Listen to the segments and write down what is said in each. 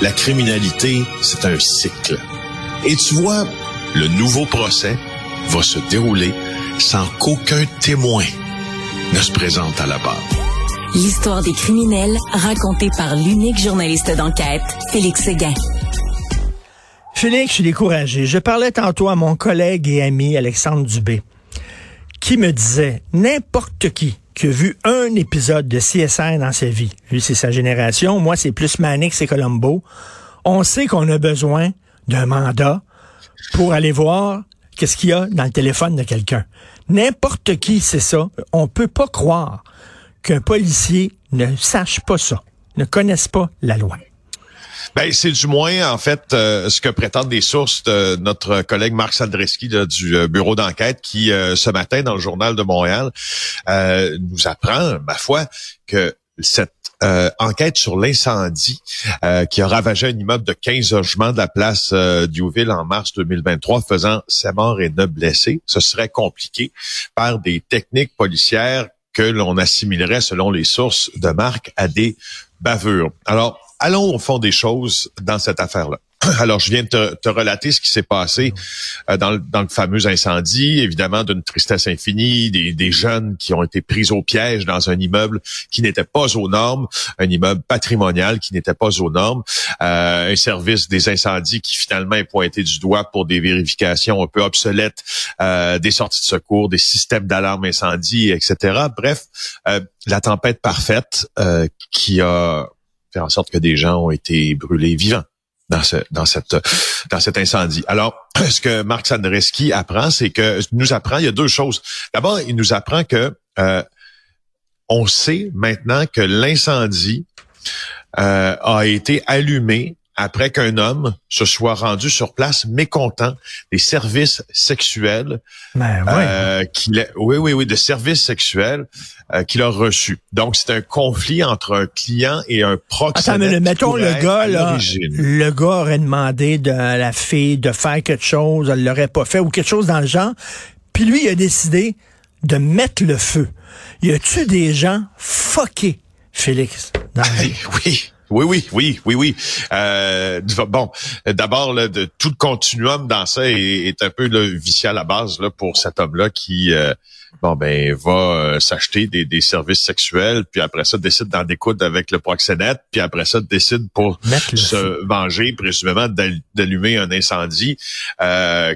la criminalité, c'est un cycle. Et tu vois, le nouveau procès va se dérouler sans qu'aucun témoin ne se présente à la barre. L'histoire des criminels racontée par l'unique journaliste d'enquête, Félix Séguin. Félix, je suis découragé. Je parlais tantôt à mon collègue et ami Alexandre Dubé, qui me disait, n'importe qui qui a vu un épisode de CSR dans sa vie, lui c'est sa génération, moi c'est plus Manix et Colombo, on sait qu'on a besoin d'un mandat pour aller voir qu'est-ce qu'il y a dans le téléphone de quelqu'un. N'importe qui sait ça. On peut pas croire qu'un policier ne sache pas ça, ne connaisse pas la loi. Ben, c'est du moins, en fait, euh, ce que prétendent des sources de notre collègue Marc Sandreski du euh, bureau d'enquête qui, euh, ce matin, dans le journal de Montréal, nous apprend, ma foi, que cette enquête sur l'incendie qui a ravagé un immeuble de 15 logements de la place Diouville en mars 2023, faisant 7 morts et 9 blessés, ce serait compliqué par des techniques policières que l'on assimilerait, selon les sources de Marc, à des bavures. Alors, allons au fond des choses dans cette affaire-là. Alors, je viens de te, relater ce qui s'est passé euh, dans, le, dans, le, fameux incendie, évidemment d'une tristesse infinie, des, des, jeunes qui ont été pris au piège dans un immeuble qui n'était pas aux normes, un immeuble patrimonial qui n'était pas aux normes, euh, un service des incendies qui finalement est pointé du doigt pour des vérifications un peu obsolètes, euh, des sorties de secours, des systèmes d'alarme incendie, etc. Bref, euh, la tempête parfaite euh, qui a faire en sorte que des gens ont été brûlés vivants dans ce dans cette dans cet incendie. Alors, ce que Marc Sandreski apprend, c'est que nous apprend il y a deux choses. D'abord, il nous apprend que euh, on sait maintenant que l'incendie euh, a été allumé après qu'un homme se soit rendu sur place mécontent des services sexuels ben, euh, qu'il oui oui oui de services sexuels euh, qu'il a reçus. Donc c'est un conflit entre un client et un proxénète. Attends, mais mettons le gars là, le gars aurait demandé de la fille de faire quelque chose, elle l'aurait pas fait ou quelque chose dans le genre. Puis lui il a décidé de mettre le feu. Y a-tu des gens fuckés, Félix? Dans oui. Oui, oui, oui, oui, oui. Euh, bon, d'abord, de, tout le continuum dans ça est, un peu le vicieux à la base là, pour cet homme-là qui, euh, bon, ben, va euh, s'acheter des, services sexuels, puis après ça décide d'en découdre avec le proxénète, puis après ça décide pour se venger, présumément, d'allumer un incendie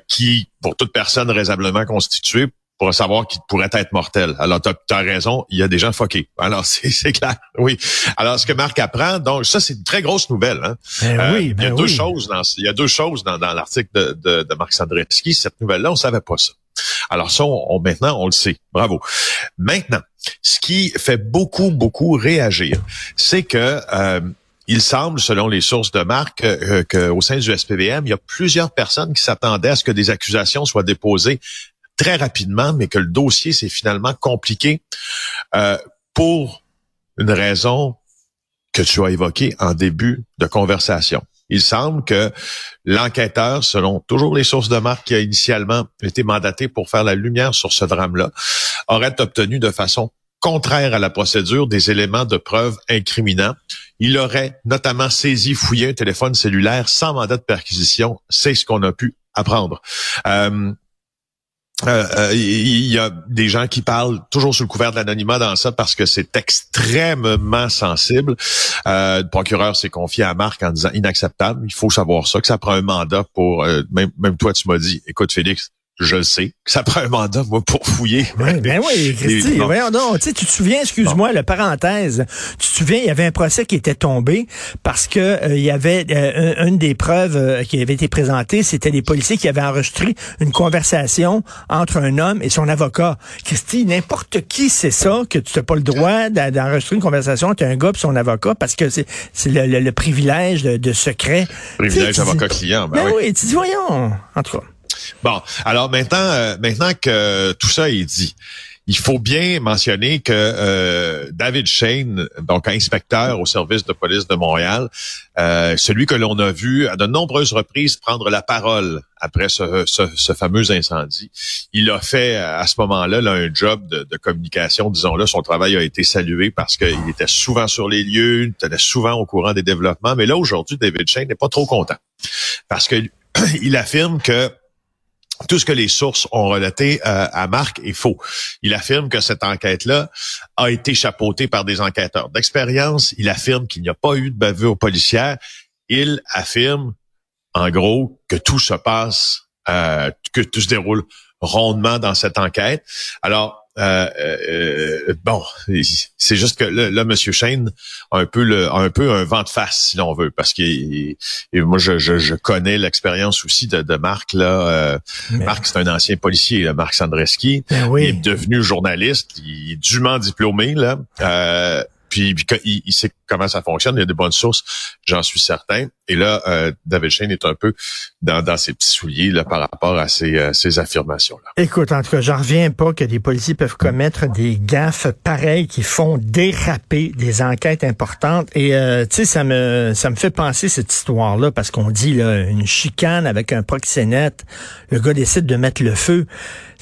qui, pour toute personne raisonnablement constituée, pour savoir qu'il pourrait être mortel. Alors, tu as, raison, il y a des gens fuckés. Alors, c'est clair, oui. Alors, ce que Marc apprend, donc ça, c'est une très grosse nouvelle. Hein? Ben euh, oui, il y a ben deux choses dans il y a deux choses dans, dans l'article de, de, de, Marc Sandreski. Cette nouvelle-là, on savait pas ça. Alors ça, on, maintenant, on le sait. Bravo. Maintenant, ce qui fait beaucoup, beaucoup réagir, c'est que euh, il semble, selon les sources de Marc, euh, qu'au sein du SPVM, il y a plusieurs personnes qui s'attendaient à ce que des accusations soient déposées très rapidement, mais que le dossier s'est finalement compliqué euh, pour une raison que tu as évoquée en début de conversation. Il semble que l'enquêteur, selon toujours les sources de Marc qui a initialement été mandaté pour faire la lumière sur ce drame-là, aurait obtenu de façon contraire à la procédure des éléments de preuve incriminants. Il aurait notamment saisi, fouillé un téléphone cellulaire sans mandat de perquisition. C'est ce qu'on a pu apprendre. Euh, euh, euh, il y a des gens qui parlent toujours sous le couvert de l'anonymat dans ça parce que c'est extrêmement sensible. Euh, le procureur s'est confié à Marc en disant inacceptable. Il faut savoir ça, que ça prend un mandat pour. même toi, tu m'as dit, écoute Félix, je le sais. Ça prend un mandat, moi, pour fouiller. ben oui, Christy, voyons donc. Tu, te souviens, excuse-moi, la parenthèse, tu te souviens, il y avait un procès qui était tombé parce que euh, il y avait euh, une des preuves euh, qui avait été présentée, c'était des policiers qui avaient enregistré une conversation entre un homme et son avocat. Christy, n'importe qui sait ça, que tu n'as pas le droit d'enregistrer une conversation entre un gars et son avocat parce que c'est le, privilège de, secret. Privilège avocat-client, ben, ben, oui. tu dis, voyons, en tout cas. Bon, alors maintenant, euh, maintenant que tout ça est dit, il faut bien mentionner que euh, David Shane, donc inspecteur au service de police de Montréal, euh, celui que l'on a vu à de nombreuses reprises prendre la parole après ce, ce, fameux incendie, il a fait à ce moment-là un job de, de communication, disons-le. Son travail a été salué parce qu'il était souvent sur les lieux, il était souvent au courant des développements. Mais là, aujourd'hui, David Shane n'est pas trop content parce que il affirme que tout ce que les sources ont relaté euh, à Marc est faux. Il affirme que cette enquête-là a été chapeautée par des enquêteurs d'expérience. Il affirme qu'il n'y a pas eu de bavure policière. Il affirme, en gros, que tout se passe, euh, que tout se déroule rondement dans cette enquête. Alors, euh, euh, bon, c'est juste que là, là, Monsieur Shane a un peu le, un peu un vent de face, si l'on veut, parce que moi, je, je, connais l'expérience aussi de, de Marc. Là, euh, Marc, c'est un ancien policier, Marc Sandreski. Ben il est devenu journaliste, il est dûment diplômé là. Puis, il, sait comment ça fonctionne, il y a des bonnes sources, j'en suis certain. Et là, euh, David Shane est un peu dans, dans ses petits souliers là, par rapport à ces, euh, ces affirmations-là. Écoute, en tout cas, j'en reviens pas que des policiers peuvent commettre des gaffes pareilles qui font déraper des enquêtes importantes. Et euh, tu sais, ça me ça me fait penser cette histoire-là parce qu'on dit là une chicane avec un proxénète, le gars décide de mettre le feu.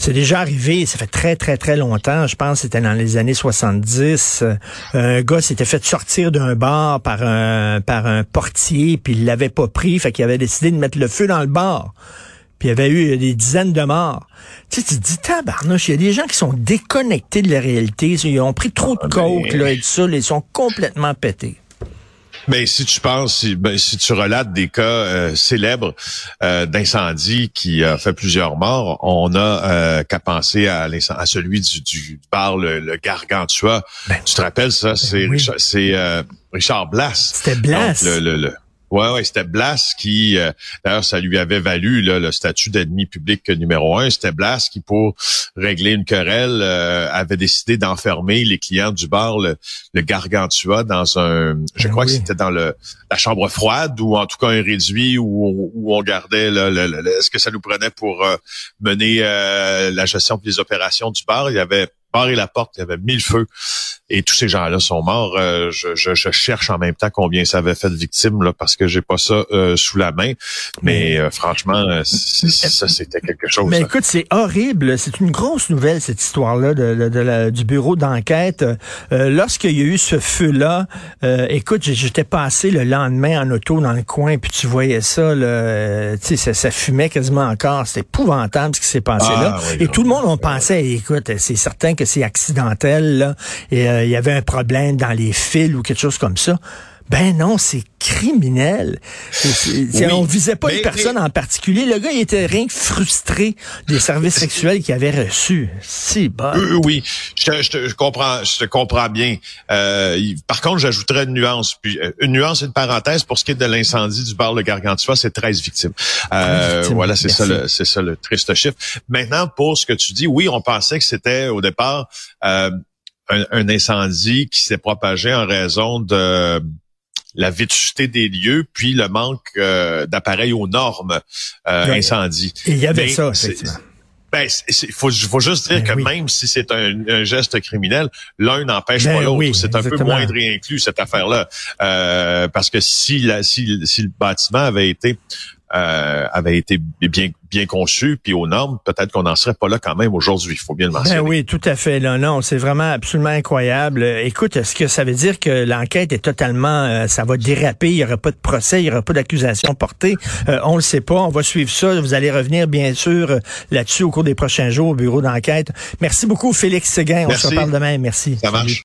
C'est déjà arrivé, ça fait très très très longtemps. Je pense que c'était dans les années 70. un gars s'était fait sortir d'un bar par un par un portier, puis il l'avait pas pris, fait qu'il avait décidé de mettre le feu dans le bar. Puis il y avait eu des dizaines de morts. Tu sais, tu te dis, tabarnouche, il y a des gens qui sont déconnectés de la réalité. Ils ont pris trop de ah, coke, là, et tout ça, ils sont complètement pétés. Ben, si tu penses, si, ben, si tu relates des cas euh, célèbres euh, d'incendie qui a fait plusieurs morts, on a euh, qu'à penser à, à celui du, du bar le, Gargantua. Ben, tu te rappelles ça? C'est c'est Richard Blas. C'était Blas. le, le Ouais, ouais, c'était Blas qui, euh, d'ailleurs, ça lui avait valu là, le statut d'ennemi public numéro un. C'était Blas qui, pour régler une querelle, euh, avait décidé d'enfermer les clients du bar, le, Gargantua, dans un, je ben crois que c'était dans le la chambre froide ou en tout cas un réduit où, où on gardait. Là, est-ce que ça nous prenait pour euh, mener la gestion des opérations du bar? Il y avait barré la porte, il y avait mille feux et tous ces gens-là sont morts. Euh, je, je, je, cherche en même temps combien ça avait fait de victimes là, parce que j'ai pas ça euh, sous la main. Mais euh, franchement, ça c'était quelque chose. Mais écoute, c'est horrible. C'est une grosse nouvelle cette histoire-là de, de, du bureau d'enquête. Lorsqu'il y a eu ce feu-là, écoute, j'étais passé le lendemain en auto dans le coin, puis tu voyais ça, là, ça, ça fumait quasiment encore. C'était épouvantable ce qui s'est passé là. Ah, et tout le monde on pensait, écoute, c'est certain que c'est accidentel là. Et il y avait un problème dans les fils ou quelque chose comme ça. Ben non, c'est criminel. on visait pas une personne en particulier. Le gars, il était rien que frustré des services sexuels qu'il avait reçus. Si, bon. Euh, oui, je, te, comprends, je te comprends bien. Euh, par contre, j'ajouterais une nuance. Puis euh, une nuance et une parenthèse pour ce qui est de l'incendie du bar Le Gargantua, c'est 13 victimes. Voilà, c'est ça, le, c'est ça le triste chiffre. Maintenant, pour ce que tu dis, oui, on pensait que c'était au départ un, incendie qui s'est propagé en raison de la vétusté des lieux, puis le manque euh, d'appareils aux normes euh, incendie. il y avait ça, effectivement. Ben, il faut, faut, juste dire ben que même si c'est un, geste criminel, l'un n'empêche ben pas l'autre. c'est un peu moindre et inclus cette affaire-là, euh, parce que si, la, si, si le bâtiment avait été euh, avait été bien bien conçu puis aux normes, peut-être qu'on n'en serait pas là quand même aujourd'hui. Il faut bien le ben mentionner. Ben oui, tout à fait. Là, non, c'est vraiment absolument incroyable. Écoute, est-ce que ça veut dire que l'enquête est totalement, euh, ça va déraper, il y aura pas de procès, il y aura pas d'accusation portée euh, On le sait pas. On va suivre ça. Vous allez revenir bien sûr là-dessus au cours des prochains jours au bureau d'enquête. Merci beaucoup, Félix Seguin. On se reparle demain. Merci. Ça marche.